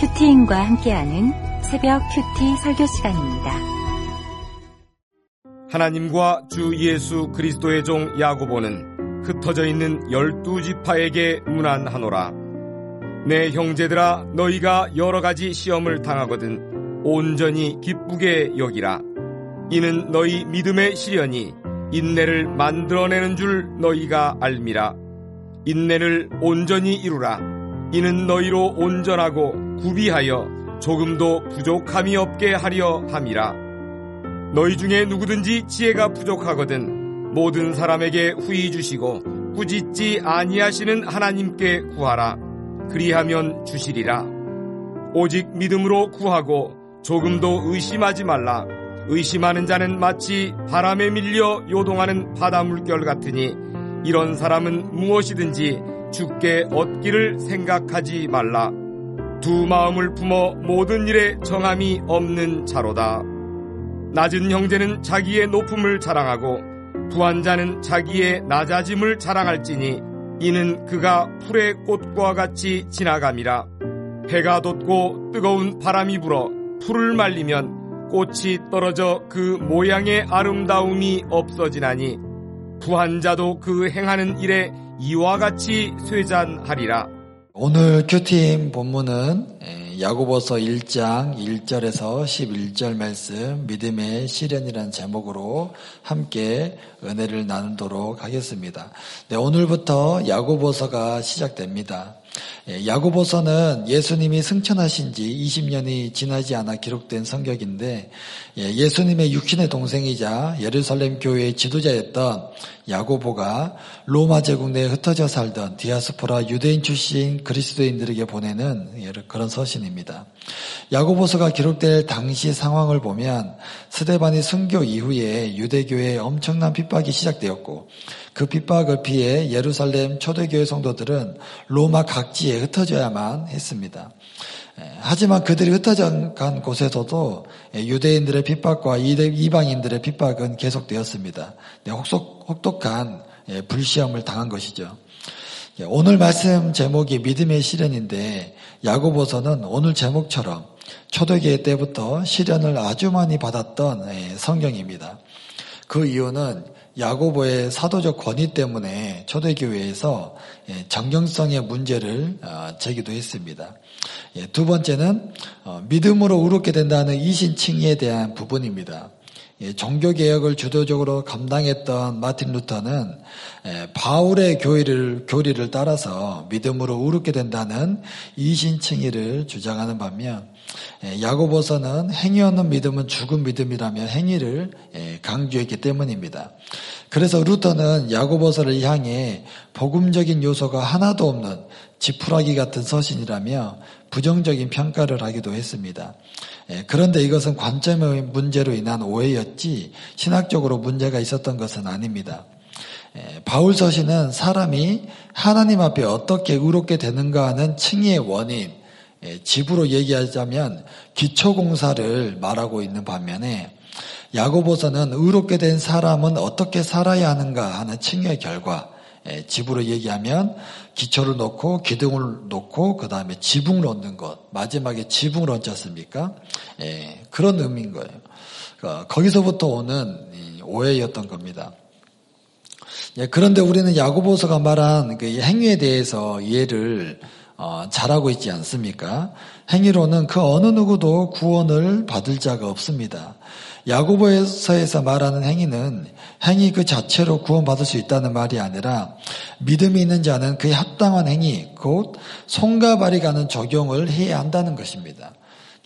큐티인과 함께하는 새벽 큐티 설교 시간입니다. 하나님과 주 예수 그리스도의 종 야고보는 흩어져 있는 열두 지파에게 문안하노라. 내 형제들아 너희가 여러 가지 시험을 당하거든 온전히 기쁘게 여기라. 이는 너희 믿음의 시련이 인내를 만들어내는 줄 너희가 알미라. 인내를 온전히 이루라. 이는 너희로 온전하고 구비하여 조금도 부족함이 없게 하려 함이라. 너희 중에 누구든지 지혜가 부족하거든 모든 사람에게 후히 주시고 꾸짖지 아니하시는 하나님께 구하라. 그리하면 주시리라. 오직 믿음으로 구하고 조금도 의심하지 말라. 의심하는 자는 마치 바람에 밀려 요동하는 바다 물결 같으니 이런 사람은 무엇이든지 죽게 얻기를 생각하지 말라. 두 마음을 품어 모든 일에 정함이 없는 자로다. 낮은 형제는 자기의 높음을 자랑하고 부한 자는 자기의 낮아짐을 자랑할지니 이는 그가 풀의 꽃과 같이 지나감이라. 해가 돋고 뜨거운 바람이 불어 풀을 말리면 꽃이 떨어져 그 모양의 아름다움이 없어지나니 부한 자도 그 행하는 일에 이와 같이 쇠잔하리라. 오늘 큐팀 본문은 야고보서 1장 1절에서 11절 말씀 믿음의 시련이라는 제목으로 함께 은혜를 나누도록 하겠습니다. 네, 오늘부터 야고보서가 시작됩니다. 야고보서는 예수님이 승천하신 지 20년이 지나지 않아 기록된 성격인데 예수님의 육신의 동생이자 예루살렘 교회의 지도자였던 야고보가 로마 제국 내에 흩어져 살던 디아스포라 유대인 출신 그리스도인들에게 보내는 그런 서신입니다. 야고보서가 기록될 당시 상황을 보면 스데반이 순교 이후에 유대교회에 엄청난 핍박이 시작되었고 그 핍박을 피해 예루살렘 초대교회 성도들은 로마 각지에 흩어져야만 했습니다. 하지만 그들이 흩어져 간 곳에서도 유대인들의 핍박과 이방인들의 핍박은 계속되었습니다. 혹독한 불시험을 당한 것이죠. 오늘 말씀 제목이 믿음의 시련인데 야고보서는 오늘 제목처럼 초대교회 때부터 시련을 아주 많이 받았던 성경입니다. 그 이유는 야고보의 사도적 권위 때문에 초대교회에서 예, 정경성의 문제를 어, 제기도 했습니다. 예, 두 번째는 어, 믿음으로 우롭게 된다는 이신칭의에 대한 부분입니다. 예, 종교개혁을 주도적으로 감당했던 마틴 루터는 바울의 교리를, 교리를 따라서 믿음으로 우롭게 된다는 이신칭의를 주장하는 반면 야고보서는 행위 없는 믿음은 죽은 믿음이라며 행위를 강조했기 때문입니다. 그래서 루터는 야고보서를 향해 복음적인 요소가 하나도 없는 지푸라기 같은 서신이라며 부정적인 평가를 하기도 했습니다. 그런데 이것은 관점의 문제로 인한 오해였지 신학적으로 문제가 있었던 것은 아닙니다. 바울 서신은 사람이 하나님 앞에 어떻게 의롭게 되는가 하는 칭의의 원인, 집으로 얘기하자면 기초공사를 말하고 있는 반면에 야고보서는 의롭게 된 사람은 어떻게 살아야 하는가 하는 칭의 결과 집으로 얘기하면 기초를 놓고 기둥을 놓고 그 다음에 지붕을 얻는 것 마지막에 지붕을 얻지 않습니까? 예, 그런 의미인 거예요. 어, 거기서부터 오는 오해였던 겁니다. 예, 그런데 우리는 야고보서가 말한 그 행위에 대해서 이해를 어, 잘하고 있지 않습니까? 행위로는 그 어느 누구도 구원을 받을 자가 없습니다. 야고보서에서 말하는 행위는 행위 그 자체로 구원받을 수 있다는 말이 아니라 믿음이 있는 자는 그에 합당한 행위, 곧 손과 발이 가는 적용을 해야 한다는 것입니다.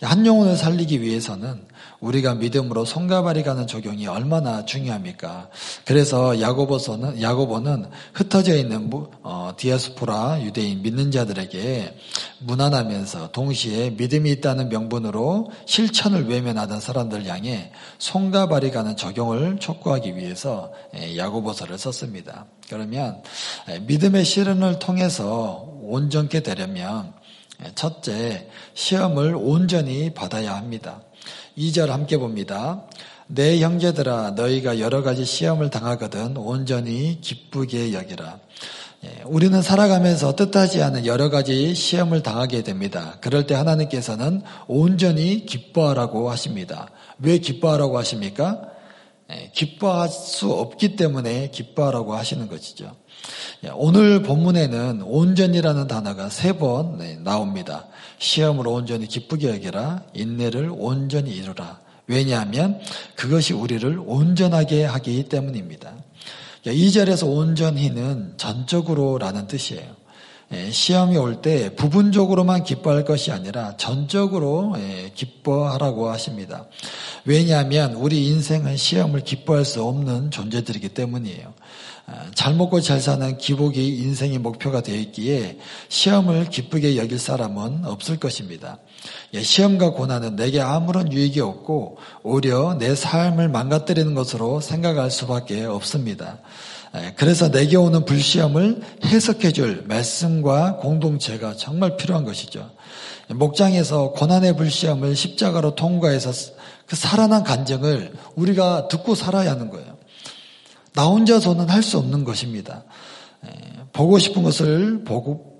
한 영혼을 살리기 위해서는 우리가 믿음으로 손과 발이 가는 적용이 얼마나 중요합니까? 그래서 야고보서는 야고보는 흩어져 있는 어, 디아스포라 유대인 믿는 자들에게 무난하면서 동시에 믿음이 있다는 명분으로 실천을 외면하던 사람들 향해 손과 발이 가는 적용을 촉구하기 위해서 예, 야고보서를 썼습니다. 그러면 예, 믿음의 실현을 통해서 온전케 되려면 예, 첫째, 시험을 온전히 받아야 합니다. 2절 함께 봅니다. 내 형제들아 너희가 여러 가지 시험을 당하거든 온전히 기쁘게 여기라. 예, 우리는 살아가면서 뜻하지 않은 여러 가지 시험을 당하게 됩니다. 그럴 때 하나님께서는 온전히 기뻐하라고 하십니다. 왜 기뻐하라고 하십니까? 예, 기뻐할 수 없기 때문에 기뻐하라고 하시는 것이죠. 예, 오늘 본문에는 온전이라는 단어가 세번 네, 나옵니다. 시험을 온전히 기쁘게 여기라, 인내를 온전히 이루라. 왜냐하면 그것이 우리를 온전하게 하기 때문입니다. 2절에서 온전히는 전적으로라는 뜻이에요. 예, 시험이 올 때 부분적으로만 기뻐할 것이 아니라 전적으로 예, 기뻐하라고 하십니다. 왜냐하면 우리 인생은 시험을 기뻐할 수 없는 존재들이기 때문이에요. 아, 잘 먹고 잘 사는 기복이 인생의 목표가 되어 있기에 시험을 기쁘게 여길 사람은 없을 것입니다. 예, 시험과 고난은 내게 아무런 유익이 없고 오히려 내 삶을 망가뜨리는 것으로 생각할 수밖에 없습니다. 예, 그래서 내게 오는 불시험을 해석해 줄 말씀과 공동체가 정말 필요한 것이죠. 목장에서 고난의 불시험을 십자가로 통과해서 그 살아난 간증을 우리가 듣고 살아야 하는 거예요. 나 혼자서는 할 수 없는 것입니다. 예, 보고 싶은 것을 보고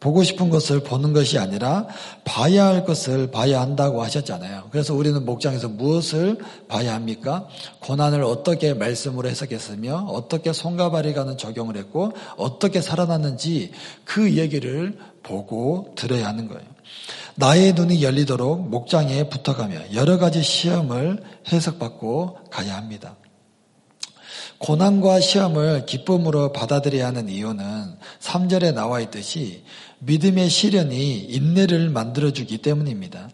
보고 싶은 것을 보는 것이 아니라 봐야 할 것을 봐야 한다고 하셨잖아요. 그래서 우리는 목장에서 무엇을 봐야 합니까? 고난을 어떻게 말씀으로 해석했으며 어떻게 손과 발이 가는 적용을 했고 어떻게 살아났는지 그 얘기를 보고 들어야 하는 거예요. 나의 눈이 열리도록 목장에 붙어가며 여러 가지 시험을 해석받고 가야 합니다. 고난과 시험을 기쁨으로 받아들여야 하는 이유는 3절에 나와 있듯이 믿음의 시련이 인내를 만들어주기 때문입니다.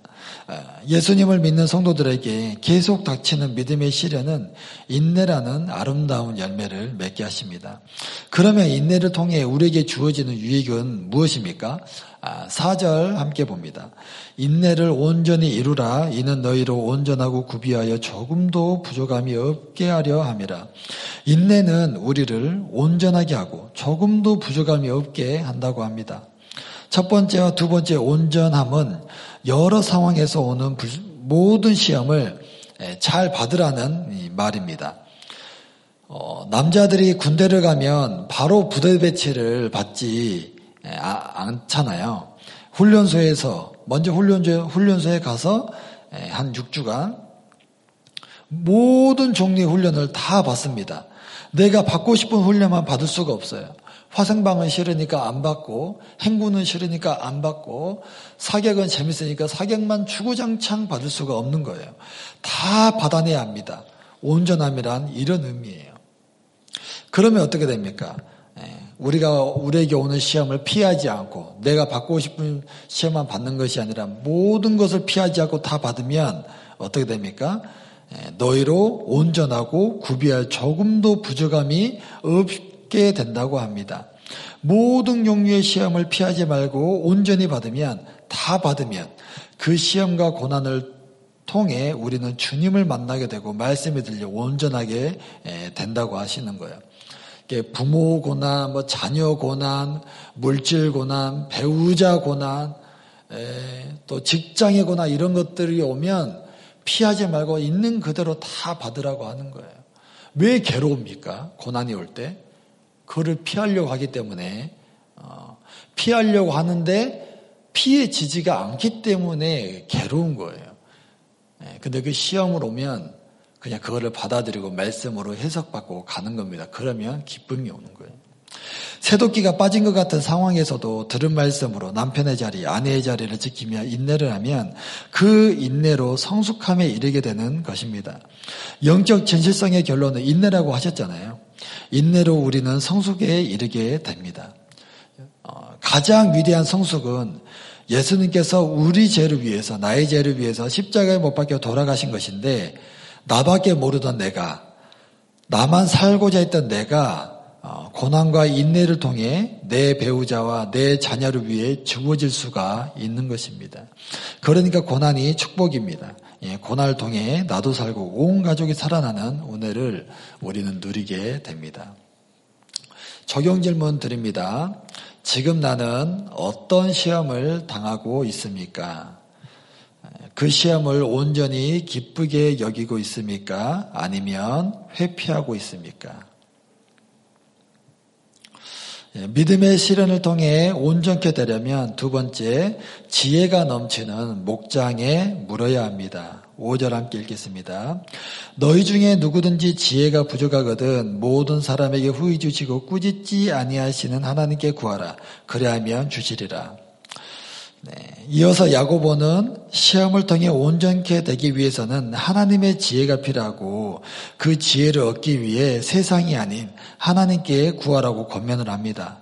아, 예수님을 믿는 성도들에게 계속 닥치는 믿음의 시련은 인내라는 아름다운 열매를 맺게 하십니다. 그러면 인내를 통해 우리에게 주어지는 유익은 무엇입니까? 4절 아, 함께 봅니다. 인내를 온전히 이루라. 이는 너희로 온전하고 구비하여 조금도 부족함이 없게 하려 함이라. 인내는 우리를 온전하게 하고 조금도 부족함이 없게 한다고 합니다. 첫 번째와 두 번째 온전함은 여러 상황에서 오는 모든 시험을 잘 받으라는 말입니다. 어, 남자들이 군대를 가면 바로 부대 배치를 받지 아, 않잖아요. 훈련소에서 먼저 훈련소, 훈련소에 가서 한 6주간 모든 종류의 훈련을 다 받습니다. 내가 받고 싶은 훈련만 받을 수가 없어요. 화생방은 싫으니까 안 받고 행군은 싫으니까 안 받고 사격은 재밌으니까 사격만 추구장창 받을 수가 없는 거예요. 다 받아내야 합니다. 온전함이란 이런 의미예요. 그러면 어떻게 됩니까? 예, 우리가 우리에게 오는 시험을 피하지 않고 내가 받고 싶은 시험만 받는 것이 아니라 모든 것을 피하지 않고 다 받으면 어떻게 됩니까? 예, 너희로 온전하고 구비할 조금도 부족함이 없 얻게 된다고 합니다. 모든 종류의 시험을 피하지 말고 온전히 받으면 다 받으면 그 시험과 고난을 통해 우리는 주님을 만나게 되고 말씀이 들려 온전하게 된다고 하시는 거예요. 부모 고난, 뭐 자녀 고난, 물질 고난, 배우자 고난, 또 직장의 고난 이런 것들이 오면 피하지 말고 있는 그대로 다 받으라고 하는 거예요. 왜 괴로웁니까? 고난이 올 때. 그를 피하려고 하기 때문에 어, 피하려고 하는데 피해지지가 않기 때문에 괴로운 거예요. 예, 근데 그 시험을 오면 그냥 그거를 받아들이고 말씀으로 해석받고 가는 겁니다. 그러면 기쁨이 오는 거예요. 새도끼가 빠진 것 같은 상황에서도 들은 말씀으로 남편의 자리, 아내의 자리를 지키며 인내를 하면 그 인내로 성숙함에 이르게 되는 것입니다. 영적 진실성의 결론은 인내라고 하셨잖아요. 인내로 우리는 성숙에 이르게 됩니다. 어, 가장 위대한 성숙은 예수님께서 우리 죄를 위해서 나의 죄를 위해서 십자가에 못 박혀 돌아가신 것인데 나밖에 모르던 내가 나만 살고자 했던 내가 어, 고난과 인내를 통해 내 배우자와 내 자녀를 위해 주어질 수가 있는 것입니다. 그러니까 고난이 축복입니다. 예, 고난을 통해 나도 살고 온 가족이 살아나는 은혜를 우리는 누리게 됩니다. 적용 질문 드립니다. 지금 나는 어떤 시험을 당하고 있습니까? 그 시험을 온전히 기쁘게 여기고 있습니까? 아니면 회피하고 있습니까? 예, 믿음의 실현을 통해 온전케 되려면 두 번째 지혜가 넘치는 목장에 물어야 합니다. 5절 함께 읽겠습니다. 너희 중에 누구든지 지혜가 부족하거든 모든 사람에게 후히 주시고 꾸짖지 아니하시는 하나님께 구하라. 그리하면 주시리라. 네, 이어서 야고보는 시험을 통해 온전케 되기 위해서는 하나님의 지혜가 필요하고 그 지혜를 얻기 위해 세상이 아닌 하나님께 구하라고 권면을 합니다.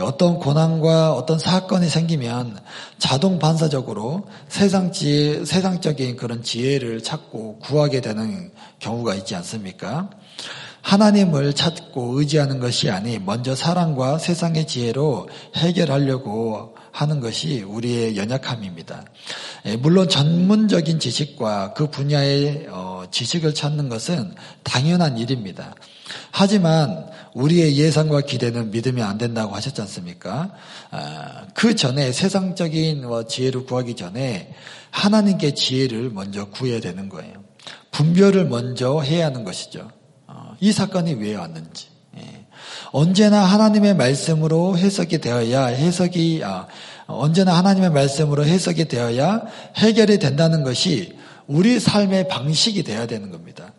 어떤 고난과 어떤 사건이 생기면 자동 반사적으로 세상 지혜, 세상적인 그런 지혜를 찾고 구하게 되는 경우가 있지 않습니까? 하나님을 찾고 의지하는 것이 아니 먼저 사랑과 세상의 지혜로 해결하려고 하는 것이 우리의 연약함입니다. 예, 물론 전문적인 지식과 그 분야의 어, 지식을 찾는 것은 당연한 일입니다. 하지만 우리의 예상과 기대는 믿으면 안 된다고 하셨지 않습니까? 아, 그 전에 세상적인 뭐 지혜를 구하기 전에 하나님께 지혜를 먼저 구해야 되는 거예요. 분별을 먼저 해야 하는 것이죠. 어, 이 사건이 왜 왔는지. 예. 언제나 하나님의 말씀으로 해석이 되어야 해석이 아, 언제나 하나님의 말씀으로 해석이 되어야 해결이 된다는 것이 우리 삶의 방식이 되어야 되는 겁니다.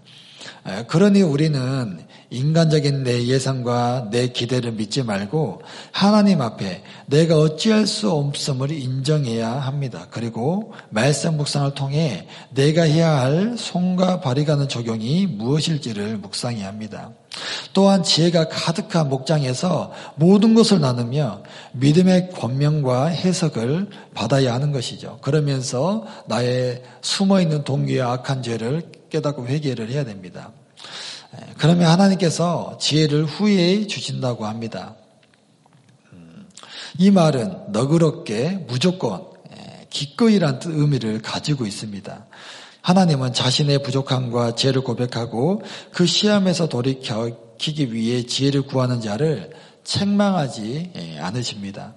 그러니 우리는 인간적인 내 예상과 내 기대를 믿지 말고 하나님 앞에 내가 어찌할 수 없음을 인정해야 합니다. 그리고 말씀 묵상을 통해 내가 해야 할 손과 발이 가는 적용이 무엇일지를 묵상해야 합니다. 또한 지혜가 가득한 목장에서 모든 것을 나누며 믿음의 권명과 해석을 받아야 하는 것이죠. 그러면서 나의 숨어 있는 동기와 악한 죄를 깨닫고 회개를 해야 됩니다. 그러면 하나님께서 지혜를 후에 주신다고 합니다. 음, 이 말은 너그럽게 무조건 기꺼이란 의미를 가지고 있습니다. 하나님은 자신의 부족함과 죄를 고백하고 그 시험에서 돌이키기 위해 지혜를 구하는 자를 책망하지 않으십니다.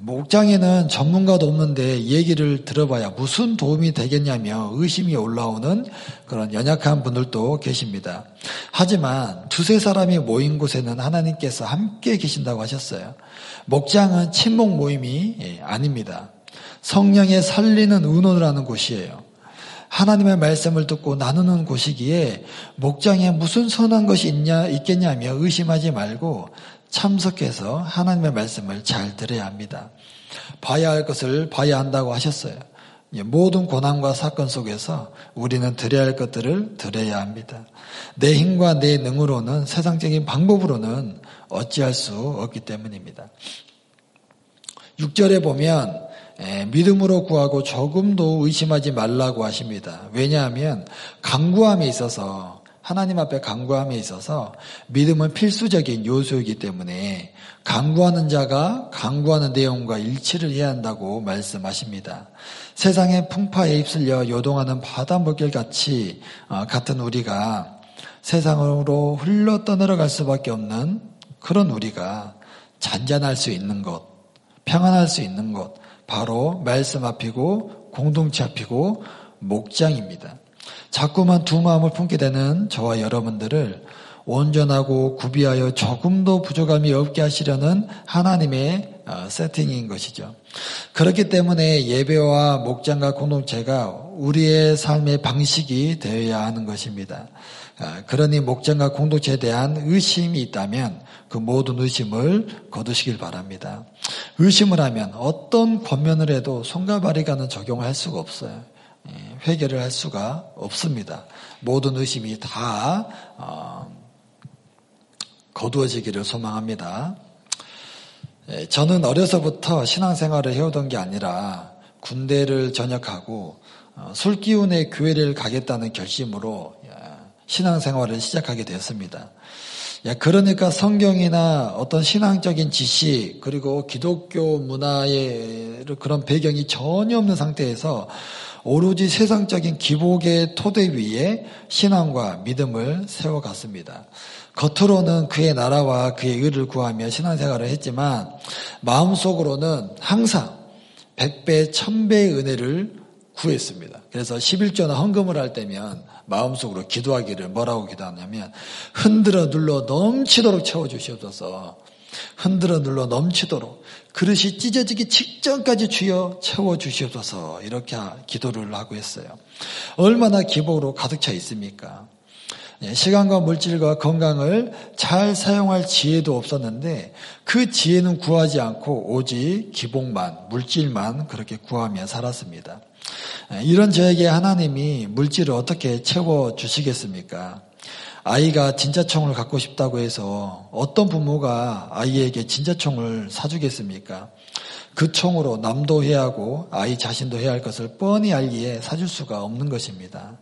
목장에는 전문가도 없는데 얘기를 들어봐야 무슨 도움이 되겠냐며 의심이 올라오는 그런 연약한 분들도 계십니다. 하지만 두세 사람이 모인 곳에는 하나님께서 함께 계신다고 하셨어요. 목장은 친목 모임이 예, 아닙니다. 성령의 살리는 의논을 하는 곳이에요. 하나님의 말씀을 듣고 나누는 곳이기에 목장에 무슨 선한 것이 있냐, 있겠냐며 의심하지 말고 참석해서 하나님의 말씀을 잘 들어야 합니다. 봐야 할 것을 봐야 한다고 하셨어요. 모든 고난과 사건 속에서 우리는 들어야 할 것들을 들어야 합니다. 내 힘과 내 능으로는 세상적인 방법으로는 어찌할 수 없기 때문입니다. 6절에 보면 믿음으로 구하고 조금도 의심하지 말라고 하십니다. 왜냐하면 강구함에 있어서 하나님 앞에 강구함에 있어서 믿음은 필수적인 요소이기 때문에 강구하는 자가 강구하는 내용과 일치를 해야 한다고 말씀하십니다. 세상의 풍파에 휩쓸려 요동하는 바다 물길 같이 어, 같은 우리가 세상으로 흘러 떠내려갈 수밖에 없는 그런 우리가 잔잔할 수 있는 것, 평안할 수 있는 것, 바로 말씀 앞이고 공동체 앞이고 목장입니다. 자꾸만 두 마음을 품게 되는 저와 여러분들을 온전하고 구비하여 조금도 부족함이 없게 하시려는 하나님의 어, 세팅인 것이죠. 그렇기 때문에 예배와 목장과 공동체가 우리의 삶의 방식이 되어야 하는 것입니다. 아, 그러니 목장과 공동체에 대한 의심이 있다면 그 모든 의심을 거두시길 바랍니다. 의심을 하면 어떤 권면을 해도 손과 발이 가는 적용을 할 수가 없어요. 예, 회개를 할 수가 없습니다. 모든 의심이 다 어, 거두어지기를 소망합니다. 예, 저는 어려서부터 신앙생활을 해오던 게 아니라 군대를 전역하고 어, 술기운의 교회를 가겠다는 결심으로 예, 신앙생활을 시작하게 되었습니다. 그러니까 성경이나 어떤 신앙적인 지식 그리고 기독교 문화의 그런 배경이 전혀 없는 상태에서 오로지 세상적인 기복의 토대 위에 신앙과 믿음을 세워갔습니다. 겉으로는 그의 나라와 그의 의를 구하며 신앙생활을 했지만 마음속으로는 항상 백배, 천배의 은혜를 구했습니다. 그래서 11조나 헌금을 할 때면 마음속으로 기도하기를 뭐라고 기도하냐면 흔들어 눌러 넘치도록 채워주시옵소서 흔들어 눌러 넘치도록 그릇이 찢어지기 직전까지 주여 채워 주시옵소서 이렇게 기도를 하고 했어요. 얼마나 기복으로 가득 차 있습니까? 예, 시간과 물질과 건강을 잘 사용할 지혜도 없었는데 그 지혜는 구하지 않고 오직 기복만, 물질만 그렇게 구하며 살았습니다. 예, 이런 저에게 하나님이 물질을 어떻게 채워 주시겠습니까? 아이가 진짜총을 갖고 싶다고 해서 어떤 부모가 아이에게 진짜총을 사주겠습니까? 그 총으로 남도 해야 하고 아이 자신도 해야 할 것을 뻔히 알기에 사줄 수가 없는 것입니다.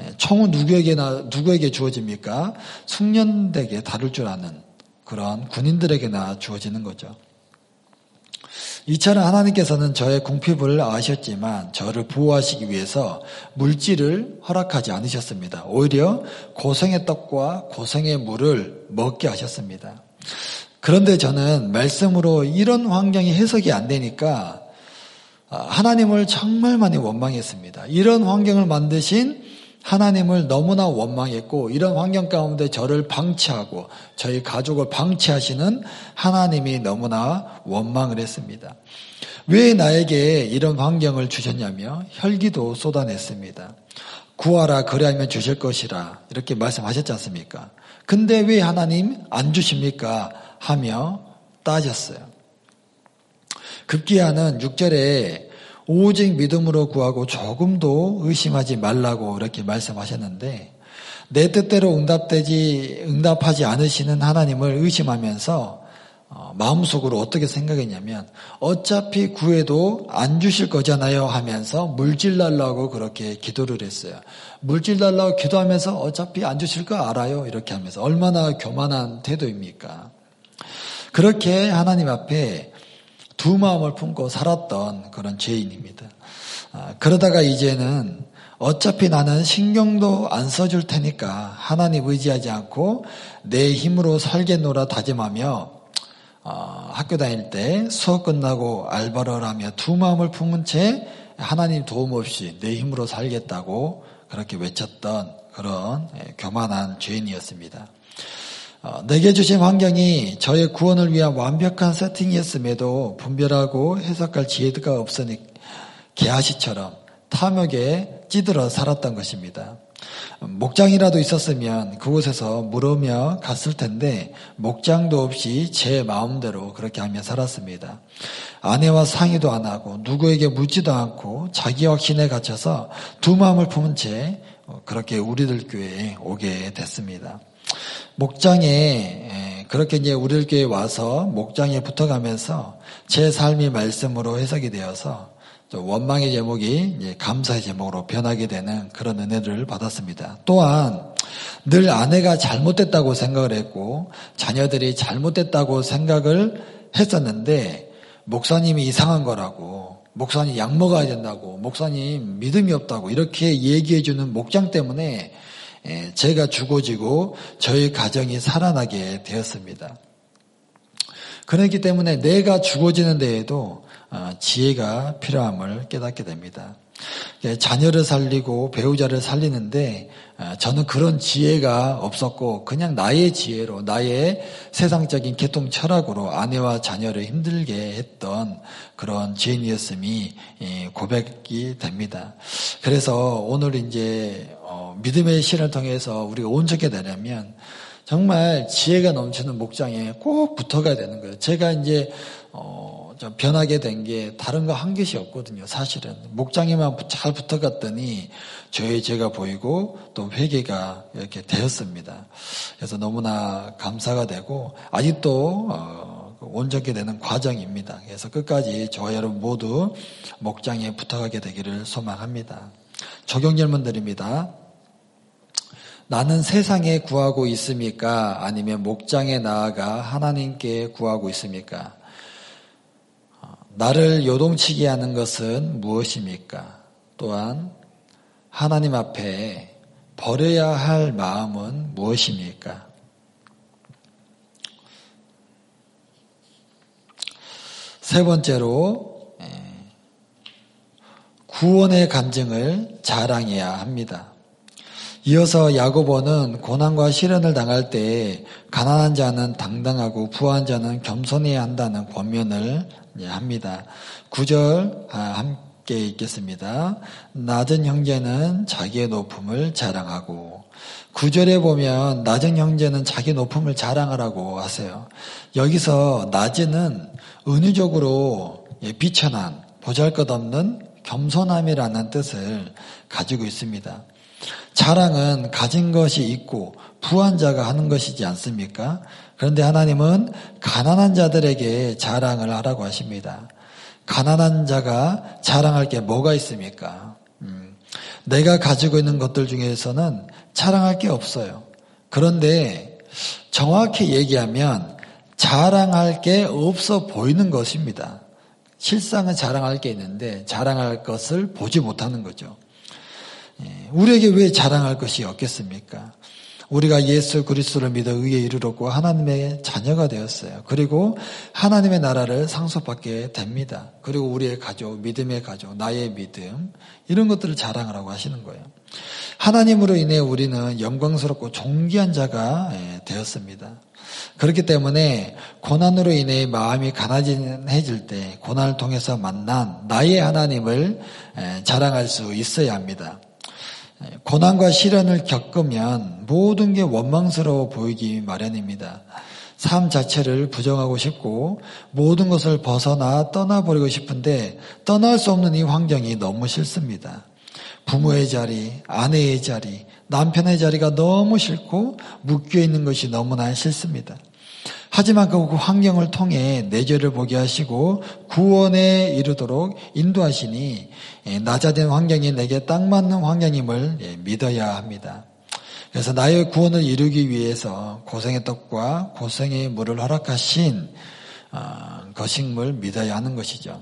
예, 총은 누구에게나 누구에게 주어집니까? 숙련되게 다룰 줄 아는 그런 군인들에게나 주어지는 거죠. 이처럼 하나님께서는 저의 궁핍을 아셨지만 저를 보호하시기 위해서 물질을 허락하지 않으셨습니다. 오히려 고생의 떡과 고생의 물을 먹게 하셨습니다. 그런데 저는 말씀으로 이런 환경이 해석이 안 되니까 하나님을 정말 많이 원망했습니다. 이런 환경을 만드신 하나님을 너무나 원망했고 이런 환경 가운데 저를 방치하고 저희 가족을 방치하시는 하나님이 너무나 원망을 했습니다. 왜 나에게 이런 환경을 주셨냐며 혈기도 쏟아냈습니다. 구하라 그리하면 주실 것이라 이렇게 말씀하셨지 않습니까? 근데 왜 하나님 안 주십니까? 하며 따졌어요. 급기야는 6절에 오직 믿음으로 구하고 조금도 의심하지 말라고 이렇게 말씀하셨는데 내 뜻대로 응답되지 응답하지 않으시는 하나님을 의심하면서 어, 마음속으로 어떻게 생각했냐면 어차피 구해도 안 주실 거잖아요 하면서 물질 달라고 그렇게 기도를 했어요. 물질 달라고 기도하면서 어차피 안 주실 거 알아요 이렇게 하면서 얼마나 교만한 태도입니까? 그렇게 하나님 앞에 두 마음을 품고 살았던 그런 죄인입니다. 아, 그러다가 이제는 어차피 나는 신경도 안 써줄 테니까 하나님 의지하지 않고 내 힘으로 살겠노라 다짐하며 어, 학교 다닐 때 수업 끝나고 알바를 하며 두 마음을 품은 채 하나님 도움 없이 내 힘으로 살겠다고 그렇게 외쳤던 그런 예, 교만한 죄인이었습니다. 어, 내게 주신 환경이 저의 구원을 위한 완벽한 세팅이었음에도 분별하고 해석할 지혜가 없으니 개아시처럼 탐욕에 찌들어 살았던 것입니다. 목장이라도 있었으면 그곳에서 물으며 갔을 텐데 목장도 없이 제 마음대로 그렇게 하며 살았습니다. 아내와 상의도 안 하고 누구에게 묻지도 않고 자기 확신에 갇혀서 두 마음을 품은 채 그렇게 우리들 교회에 오게 됐습니다. 목장에 그렇게 이제 우리들 교회에 와서 목장에 붙어가면서 제 삶이 말씀으로 해석이 되어서 원망의 제목이 감사의 제목으로 변하게 되는 그런 은혜를 받았습니다. 또한 늘 아내가 잘못됐다고 생각을 했고 자녀들이 잘못됐다고 생각을 했었는데 목사님이 이상한 거라고 목사님 약 먹어야 된다고 목사님 믿음이 없다고 이렇게 얘기해 주는 목장 때문에 예, 제가 죽어지고 저희 가정이 살아나게 되었습니다. 그렇기 때문에 내가 죽어지는 데에도 어, 지혜가 필요함을 깨닫게 됩니다. 예, 자녀를 살리고 배우자를 살리는데 어, 저는 그런 지혜가 없었고 그냥 나의 지혜로 나의 세상적인 개통 철학으로 아내와 자녀를 힘들게 했던 그런 죄인이었음이 고백이 됩니다. 그래서 오늘 이제 어, 믿음의 신을 통해서 우리가 온전하게 되려면 정말 지혜가 넘치는 목장에 꼭 붙어가야 되는 거예요. 제가 이제 어, 좀 변하게 된 게 다른 거 한 것이 없거든요. 사실은 목장에만 잘 붙어갔더니 저의 죄가 보이고 또 회개가 이렇게 되었습니다. 그래서 너무나 감사가 되고 아직도 어, 온전하게 되는 과정입니다. 그래서 끝까지 저와 여러분 모두 목장에 붙어가게 되기를 소망합니다. 적용 질문 드립니다. 나는 세상에 구하고 있습니까? 아니면 목장에 나아가 하나님께 구하고 있습니까? 나를 요동치게 하는 것은 무엇입니까? 또한 하나님 앞에 버려야 할 마음은 무엇입니까? 세 번째로 예, 구원의 간증을 자랑해야 합니다. 이어서 야고보는 고난과 시련을 당할 때 가난한 자는 당당하고 부한 자는 겸손해야 한다는 권면을 합니다. 9절 아, 함께 읽겠습니다. 낮은 형제는 자기의 높음을 자랑하고 9절에 보면 낮은 형제는 자기 높음을 자랑하라고 하세요. 여기서 낮은은 은유적으로 예, 비천한 보잘것없는 겸손함이라는 뜻을 가지고 있습니다. 자랑은 가진 것이 있고 부한 자가 하는 것이지 않습니까? 그런데 하나님은 가난한 자들에게 자랑을 하라고 하십니다. 가난한 자가 자랑할 게 뭐가 있습니까? 음, 내가 가지고 있는 것들 중에서는 자랑할 게 없어요. 그런데 정확히 얘기하면 자랑할 게 없어 보이는 것입니다. 실상은 자랑할 게 있는데 자랑할 것을 보지 못하는 거죠. 예, 우리에게 왜 자랑할 것이 없겠습니까? 우리가 예수 그리스도를 믿어 의에 이르렀고 하나님의 자녀가 되었어요. 그리고 하나님의 나라를 상속받게 됩니다. 그리고 우리의 가족, 믿음의 가족, 나의 믿음 이런 것들을 자랑하라고 하시는 거예요. 하나님으로 인해 우리는 영광스럽고 존귀한 자가 예, 되었습니다. 그렇기 때문에 고난으로 인해 마음이 가난해질 때 고난을 통해서 만난 나의 하나님을 예, 자랑할 수 있어야 합니다. 고난과 시련을 겪으면 모든 게 원망스러워 보이기 마련입니다. 삶 자체를 부정하고 싶고 모든 것을 벗어나 떠나버리고 싶은데 떠날 수 없는 이 환경이 너무 싫습니다. 부모의 자리, 아내의 자리, 남편의 자리가 너무 싫고 묶여 있는 것이 너무나 싫습니다. 하지만 그 환경을 통해 내 죄를 보게 하시고 구원에 이르도록 인도하시니 예, 낮아진 환경이 내게 딱 맞는 환경임을 예, 믿어야 합니다. 그래서 나의 구원을 이루기 위해서 고생의 떡과 고생의 물을 허락하신 어, 거식물 믿어야 하는 것이죠.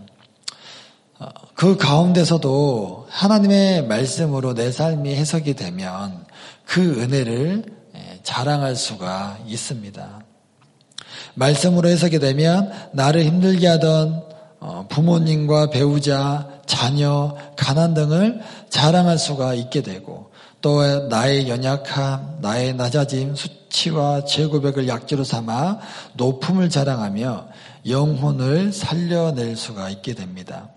어, 그 가운데서도 하나님의 말씀으로 내 삶이 해석이 되면 그 은혜를 예, 자랑할 수가 있습니다. 말씀으로 해석이 되면 나를 힘들게 하던 어, 부모님과 배우자, 자녀, 가난 등을 자랑할 수가 있게 되고 또 나의 연약함, 나의 낮아짐, 수치와 제고백을 약지로 삼아 높음을 자랑하며 영혼을 살려낼 수가 있게 됩니다.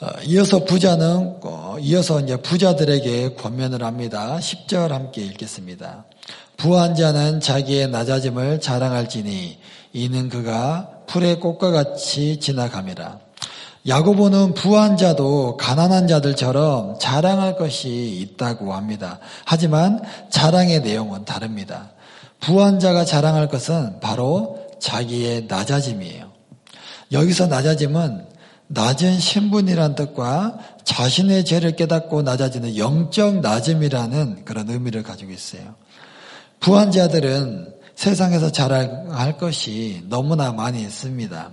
어, 이어서 부자는 어, 이어서 이제 부자들에게 권면을 합니다. 10절 함께 읽겠습니다. 부한 자는 자기의 낮아짐을 자랑할지니 이는 그가 풀의 꽃과 같이 지나감이라. 야고보는 부한 자도 가난한 자들처럼 자랑할 것이 있다고 합니다. 하지만 자랑의 내용은 다릅니다. 부한 자가 자랑할 것은 바로 자기의 낮아짐이에요. 여기서 낮아짐은 낮은 신분이란 뜻과 자신의 죄를 깨닫고 낮아지는 영적 낮음이라는 그런 의미를 가지고 있어요. 부한 자들은 세상에서 자랑할 것이 너무나 많이 있습니다.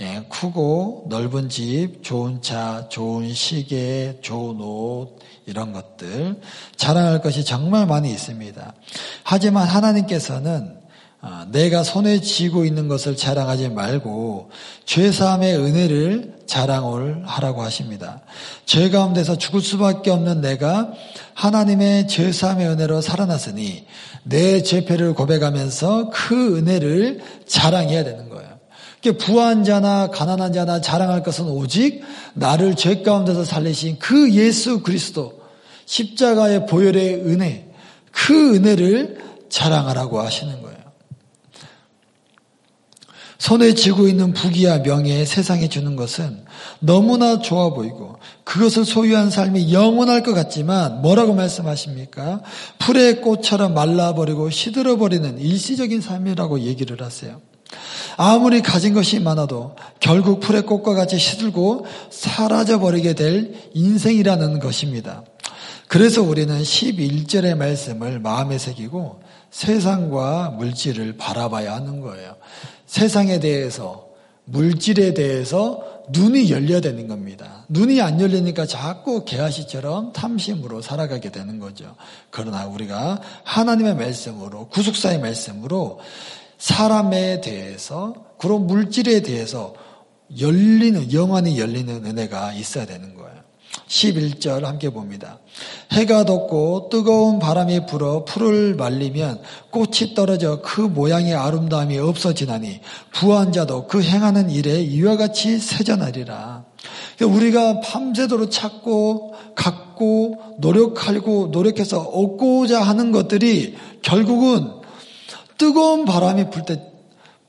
예, 크고 넓은 집, 좋은 차, 좋은 시계, 좋은 옷, 이런 것들 자랑할 것이 정말 많이 있습니다. 하지만 하나님께서는 어, 내가 손에 쥐고 있는 것을 자랑하지 말고 죄사함의 은혜를 자랑을 하라고 하십니다. 죄 가운데서 죽을 수밖에 없는 내가 하나님의 죄사함의 은혜로 살아났으니 내 죄패를 고백하면서 그 은혜를 자랑해야 되는 거예요. 부한 자나 가난한 자나 자랑할 것은 오직 나를 죄 가운데서 살리신 그 예수 그리스도 십자가의 보혈의 은혜 그 은혜를 자랑하라고 하시는 거예요. 손에 쥐고 있는 부귀와 명예 세상에 주는 것은 너무나 좋아 보이고 그것을 소유한 삶이 영원할 것 같지만 뭐라고 말씀하십니까? 풀의 꽃처럼 말라버리고 시들어버리는 일시적인 삶이라고 얘기를 하세요. 아무리 가진 것이 많아도 결국 풀의 꽃과 같이 시들고 사라져버리게 될 인생이라는 것입니다. 그래서 우리는 11절의 말씀을 마음에 새기고 세상과 물질을 바라봐야 하는 거예요. 세상에 대해서, 물질에 대해서 눈이 열려야 되는 겁니다. 눈이 안 열리니까 자꾸 개아시처럼 탐심으로 살아가게 되는 거죠. 그러나 우리가 하나님의 말씀으로, 구속사의 말씀으로 사람에 대해서, 그런 물질에 대해서 열리는, 영원히 열리는 은혜가 있어야 되는 거예요. 11절 함께 봅니다. 해가 돋고 뜨거운 바람이 불어 풀을 말리면 꽃이 떨어져 그 모양의 아름다움이 없어지나니 부한 자도 그 행하는 일에 이와 같이 세전하리라. 그러니까 우리가 밤새도록 찾고 갖고 노력하고 노력해서 얻고자 하는 것들이 결국은 뜨거운 바람이 불 때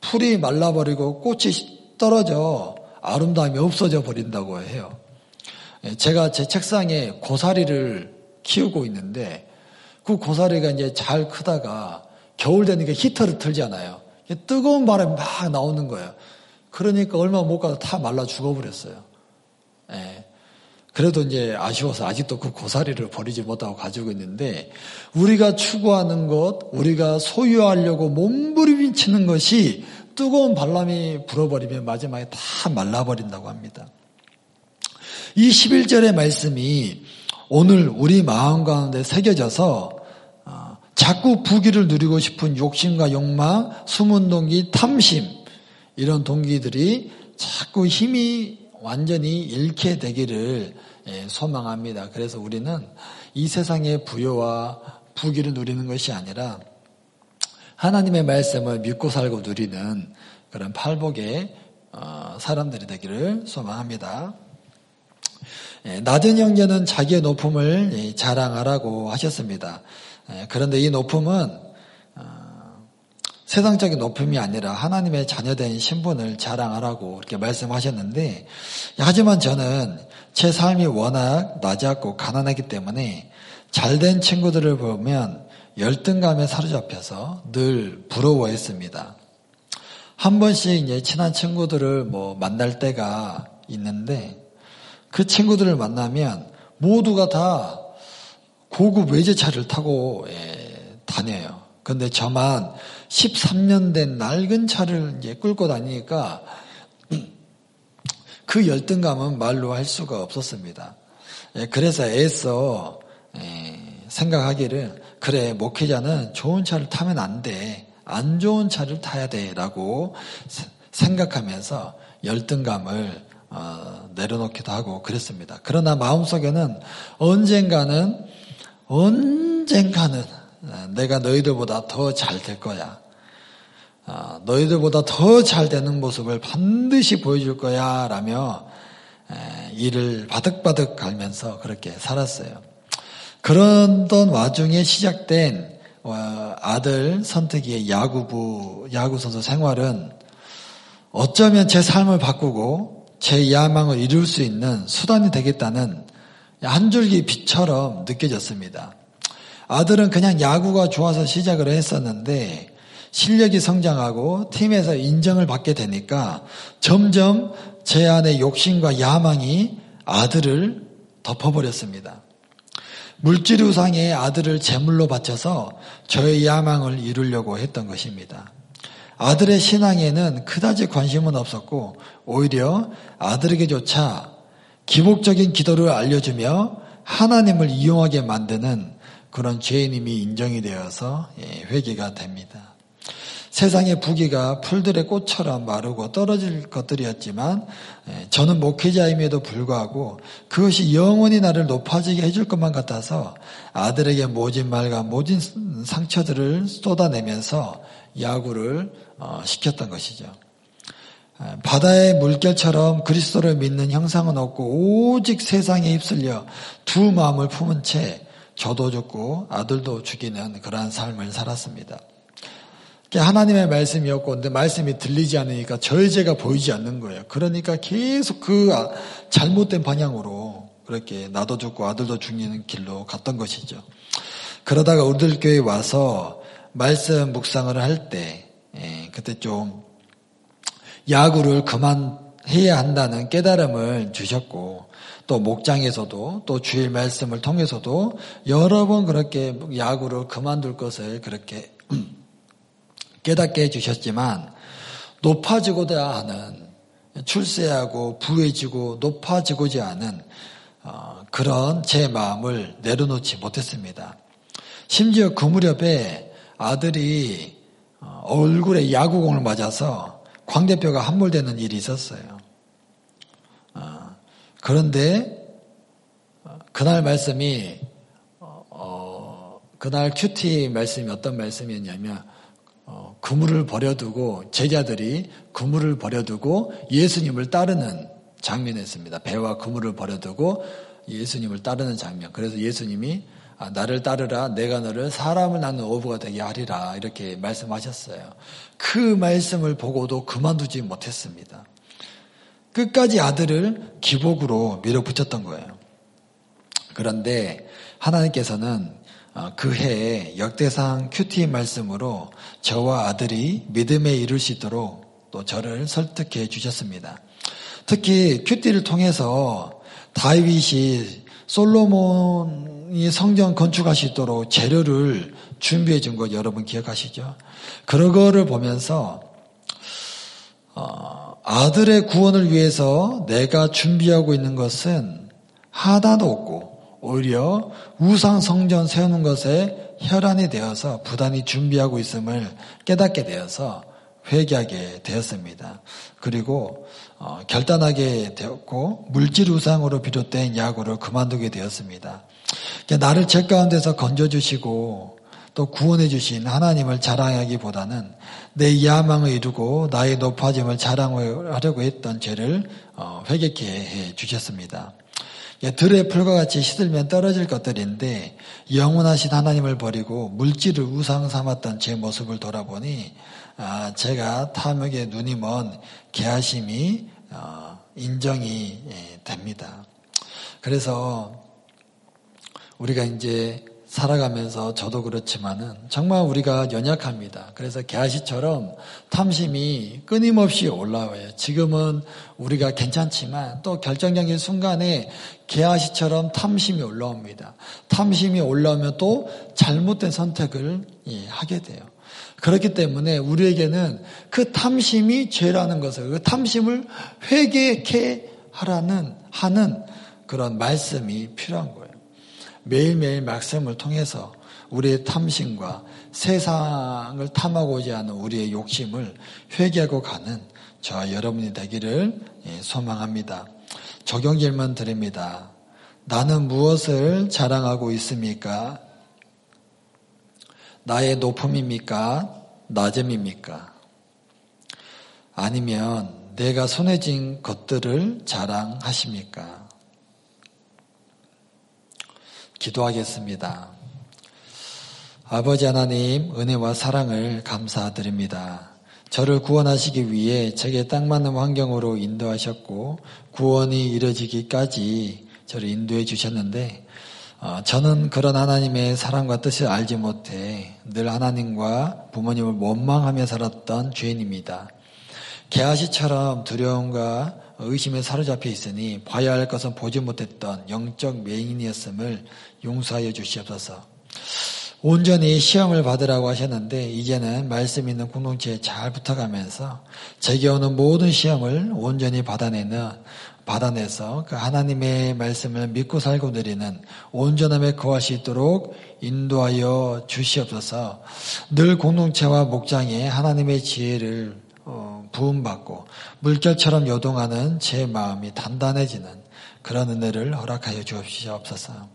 풀이 말라버리고 꽃이 떨어져 아름다움이 없어져 버린다고 해요. 예, 제가 제 책상에 고사리를 키우고 있는데 그 고사리가 이제 잘 크다가 겨울 되니까 히터를 틀잖아요. 뜨거운 바람이 막 나오는 거예요. 그러니까 얼마 못 가서 다 말라 죽어버렸어요. 예. 그래도 이제 아쉬워서 아직도 그 고사리를 버리지 못하고 가지고 있는데 우리가 추구하는 것, 우리가 소유하려고 몸부림치는 것이 뜨거운 바람이 불어버리면 마지막에 다 말라버린다고 합니다. 이 11절의 말씀이 오늘 우리 마음 가운데 새겨져서 어, 자꾸 부귀를 누리고 싶은 욕심과 욕망, 숨은 동기, 탐심 이런 동기들이 자꾸 힘이 완전히 잃게 되기를 예, 소망합니다. 그래서 우리는 이 세상의 부여와 부귀를 누리는 것이 아니라 하나님의 말씀을 믿고 살고 누리는 그런 팔복의 어, 사람들이 되기를 소망합니다. 예, 낮은 형제는 자기의 높음을 예, 자랑하라고 하셨습니다. 그런데 이 높음은 세상적인 높음이 아니라 하나님의 자녀된 신분을 자랑하라고 이렇게 말씀하셨는데 하지만 저는 제 삶이 워낙 낮았고 가난하기 때문에 잘된 친구들을 보면 열등감에 사로잡혀서 늘 부러워했습니다. 한 번씩 이제 친한 친구들을 뭐 만날 때가 있는데 그 친구들을 만나면 모두가 다 고급 외제차를 타고 예, 다녀요. 근데 저만 13년 된 낡은 차를 이제 끌고 다니니까 그 열등감은 말로 할 수가 없었습니다. 예, 그래서 애써 예, 생각하기를 그래 목회자는 좋은 차를 타면 안 돼. 안 좋은 차를 타야 돼라고 생각하면서 열등감을 어, 내려놓기도 하고 그랬습니다. 그러나 마음속에는 언젠가는 언젠가는 어, 내가 너희들보다 더 잘 될 거야. 어, 너희들보다 더 잘 되는 모습을 반드시 보여줄 거야. 라며 이를 바득바득 갈면서 그렇게 살았어요. 그런던 와중에 시작된 어, 아들 선택의 야구부, 야구 선수 생활은 어쩌면 제 삶을 바꾸고 제 야망을 이룰 수 있는 수단이 되겠다는 한 줄기 빛처럼 느껴졌습니다. 아들은 그냥 야구가 좋아서 시작을 했었는데 실력이 성장하고 팀에서 인정을 받게 되니까 점점 제 안의 욕심과 야망이 아들을 덮어버렸습니다. 물질 우상에 아들을 제물로 바쳐서 저의 야망을 이루려고 했던 것입니다. 아들의 신앙에는 그다지 관심은 없었고 오히려 아들에게조차 기복적인 기도를 알려주며 하나님을 이용하게 만드는 그런 죄인임이 인정이 되어서 예, 회개가 됩니다. 세상의 부귀가 풀들의 꽃처럼 마르고 떨어질 것들이었지만 예, 저는 목회자임에도 불구하고 그것이 영원히 나를 높아지게 해줄 것만 같아서 아들에게 모진 말과 모진 상처들을 쏟아내면서 야구를 어, 시켰던 것이죠. 예, 바다의 물결처럼 그리스도를 믿는 형상은 없고 오직 세상에 휩쓸려 두 마음을 품은 채 저도 죽고 아들도 죽이는 그러한 삶을 살았습니다. 하나님의 말씀이었고, 근데 말씀이 들리지 않으니까 저의 죄가 보이지 않는 거예요. 그러니까 계속 그 아, 잘못된 방향으로 그렇게 나도 죽고 아들도 죽이는 길로 갔던 것이죠. 그러다가 우리들 교회에 와서 말씀 묵상을 할 때, 예, 그때 좀 야구를 그만해야 한다는 깨달음을 주셨고, 또 목장에서도 또 주일 말씀을 통해서도 여러 번 그렇게 야구를 그만둘 것을 그렇게 깨닫게 해주셨지만 높아지고자 하는 출세하고 부해지고 높아지고자 하는 어, 그런 제 마음을 내려놓지 못했습니다. 심지어 그 무렵에 아들이 어, 얼굴에 야구공을 맞아서 광 대표가 함몰되는 일이 있었어요. 그런데 그날 말씀이 어, 어, 그날 큐티 말씀이 어떤 말씀이었냐면 어, 그물을 버려두고 제자들이 그물을 버려두고 예수님을 따르는 장면이었습니다. 배와 그물을 버려두고 예수님을 따르는 장면. 그래서 예수님이 아, 나를 따르라 내가 너를 사람을 낳는 어부가 되게 하리라 이렇게 말씀하셨어요. 그 말씀을 보고도 그만두지 못했습니다. 끝까지 아들을 기복으로 밀어붙였던 거예요. 그런데 하나님께서는 어, 그 해에 역대상 큐티 말씀으로 저와 아들이 믿음에 이룰 수 있도록 또 저를 설득해 주셨습니다. 특히 큐티를 통해서 다윗이 솔로몬 이 성전 건축할 수 있도록 재료를 준비해 준 것 여러분 기억하시죠? 그런 거를 보면서 어, 아들의 구원을 위해서 내가 준비하고 있는 것은 하나도 없고 오히려 우상 성전 세우는 것에 혈안이 되어서 부단히 준비하고 있음을 깨닫게 되어서 회개하게 되었습니다. 그리고 어, 결단하게 되었고 물질 우상으로 비롯된 야구를 그만두게 되었습니다. 나를 죄 가운데서 건져주시고 또 구원해 주신 하나님을 자랑하기보다는 내 야망을 이루고 나의 높아짐을 자랑하려고 했던 죄를 어, 회개케 해 주셨습니다. 들의 풀과 같이 시들면 떨어질 것들인데 영원하신 하나님을 버리고 물질을 우상 삼았던 제 모습을 돌아보니 아, 제가 탐욕에 눈이 먼 개하심이 어, 인정이 예, 됩니다. 그래서 우리가 이제 살아가면서 저도 그렇지만은 정말 우리가 연약합니다. 그래서 개아시처럼 탐심이 끊임없이 올라와요. 지금은 우리가 괜찮지만 또 결정적인 순간에 개아시처럼 탐심이 올라옵니다. 탐심이 올라오면 또 잘못된 선택을 예, 하게 돼요. 그렇기 때문에 우리에게는 그 탐심이 죄라는 것을 그 탐심을 회개케 하라는 하는 그런 말씀이 필요한 거예요. 매일매일 말씀을 통해서 우리의 탐심과 세상을 탐하고자 하는 우리의 욕심을 회개하고 가는 저와 여러분이 되기를 예, 소망합니다. 적용 질문 드립니다. 나는 무엇을 자랑하고 있습니까? 나의 높음입니까? 낮음입니까? 아니면 내가 손에 쥔 것들을 자랑하십니까? 기도하겠습니다. 아버지 하나님, 은혜와 사랑을 감사드립니다. 저를 구원하시기 위해 제게 딱 맞는 환경으로 인도하셨고, 구원이 이뤄지기까지 저를 인도해 주셨는데, 어, 저는 그런 하나님의 사랑과 뜻을 알지 못해 늘 하나님과 부모님을 원망하며 살았던 죄인입니다. 개아시처럼 두려움과 의심에 사로잡혀 있으니 봐야 할 것은 보지 못했던 영적 맹인이었음을 용서하여 주시옵소서. 온전히 시험을 받으라고 하셨는데 이제는 말씀 있는 공동체에 잘 붙어가면서 제게 오는 모든 시험을 온전히 받아내는 받아내서 그 하나님의 말씀을 믿고 살고 드리는 온전함에 거할 수 있도록 인도하여 주시옵소서. 늘 공동체와 목장에 하나님의 지혜를 어, 부음받고 물결처럼 요동하는 제 마음이 단단해지는 그런 은혜를 허락하여 주옵소서.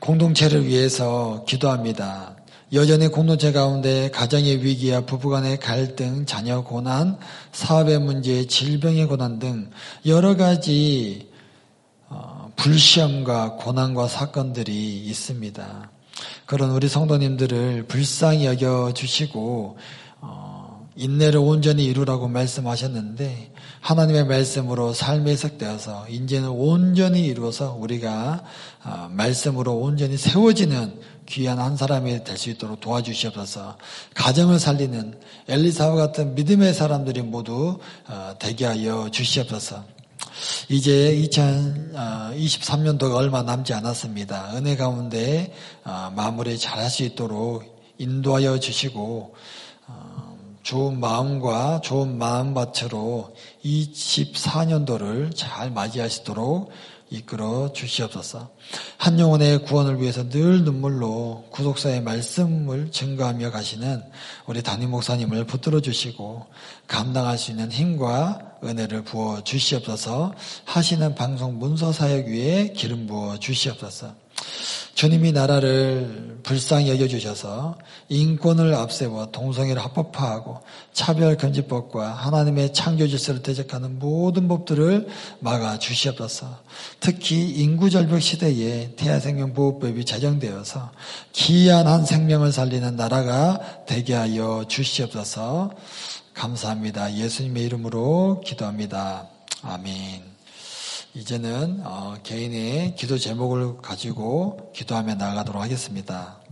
공동체를 위해서 기도합니다. 여전히 공동체 가운데 가정의 위기와 부부간의 갈등, 자녀 고난, 사업의 문제, 질병의 고난 등 여러 가지 어, 불시험과 고난과 사건들이 있습니다. 그런 우리 성도님들을 불쌍히 여겨 주시고 인내를 온전히 이루라고 말씀하셨는데 하나님의 말씀으로 삶에 해석되어서 이제는 온전히 이루어서 우리가 아, 말씀으로 온전히 세워지는 귀한 한 사람이 될 수 있도록 도와주시옵소서 가정을 살리는 엘리사와 같은 믿음의 사람들이 모두 아, 되게 하여 주시옵소서 이제 2023년도가 얼마 남지 않았습니다. 은혜 가운데 아, 마무리 잘 할 수 있도록 인도하여 주시고 좋은 마음과 좋은 마음밭으로 24년도를 잘 맞이하시도록 이끌어 주시옵소서. 한 영혼의 구원을 위해서 늘 눈물로 구속사의 말씀을 증거하며 가시는 우리 담임 목사님을 붙들어 주시고 감당할 수 있는 힘과 은혜를 부어 주시옵소서. 하시는 방송 문서 사역 위에 기름 부어 주시옵소서. 주님이 나라를 불쌍히 여겨주셔서 인권을 앞세워 동성애를 합법화하고 차별금지법과 하나님의 창조 질서를 대적하는 모든 법들을 막아 주시옵소서. 특히 인구절벽 시대에 태아생명보호법이 제정되어서 기이한 한 생명을 살리는 나라가 되게 하여 주시옵소서. 감사합니다. 예수님의 이름으로 기도합니다. 아멘. 이제는 어, 개인의 기도 제목을 가지고 기도하며 나아가도록 하겠습니다.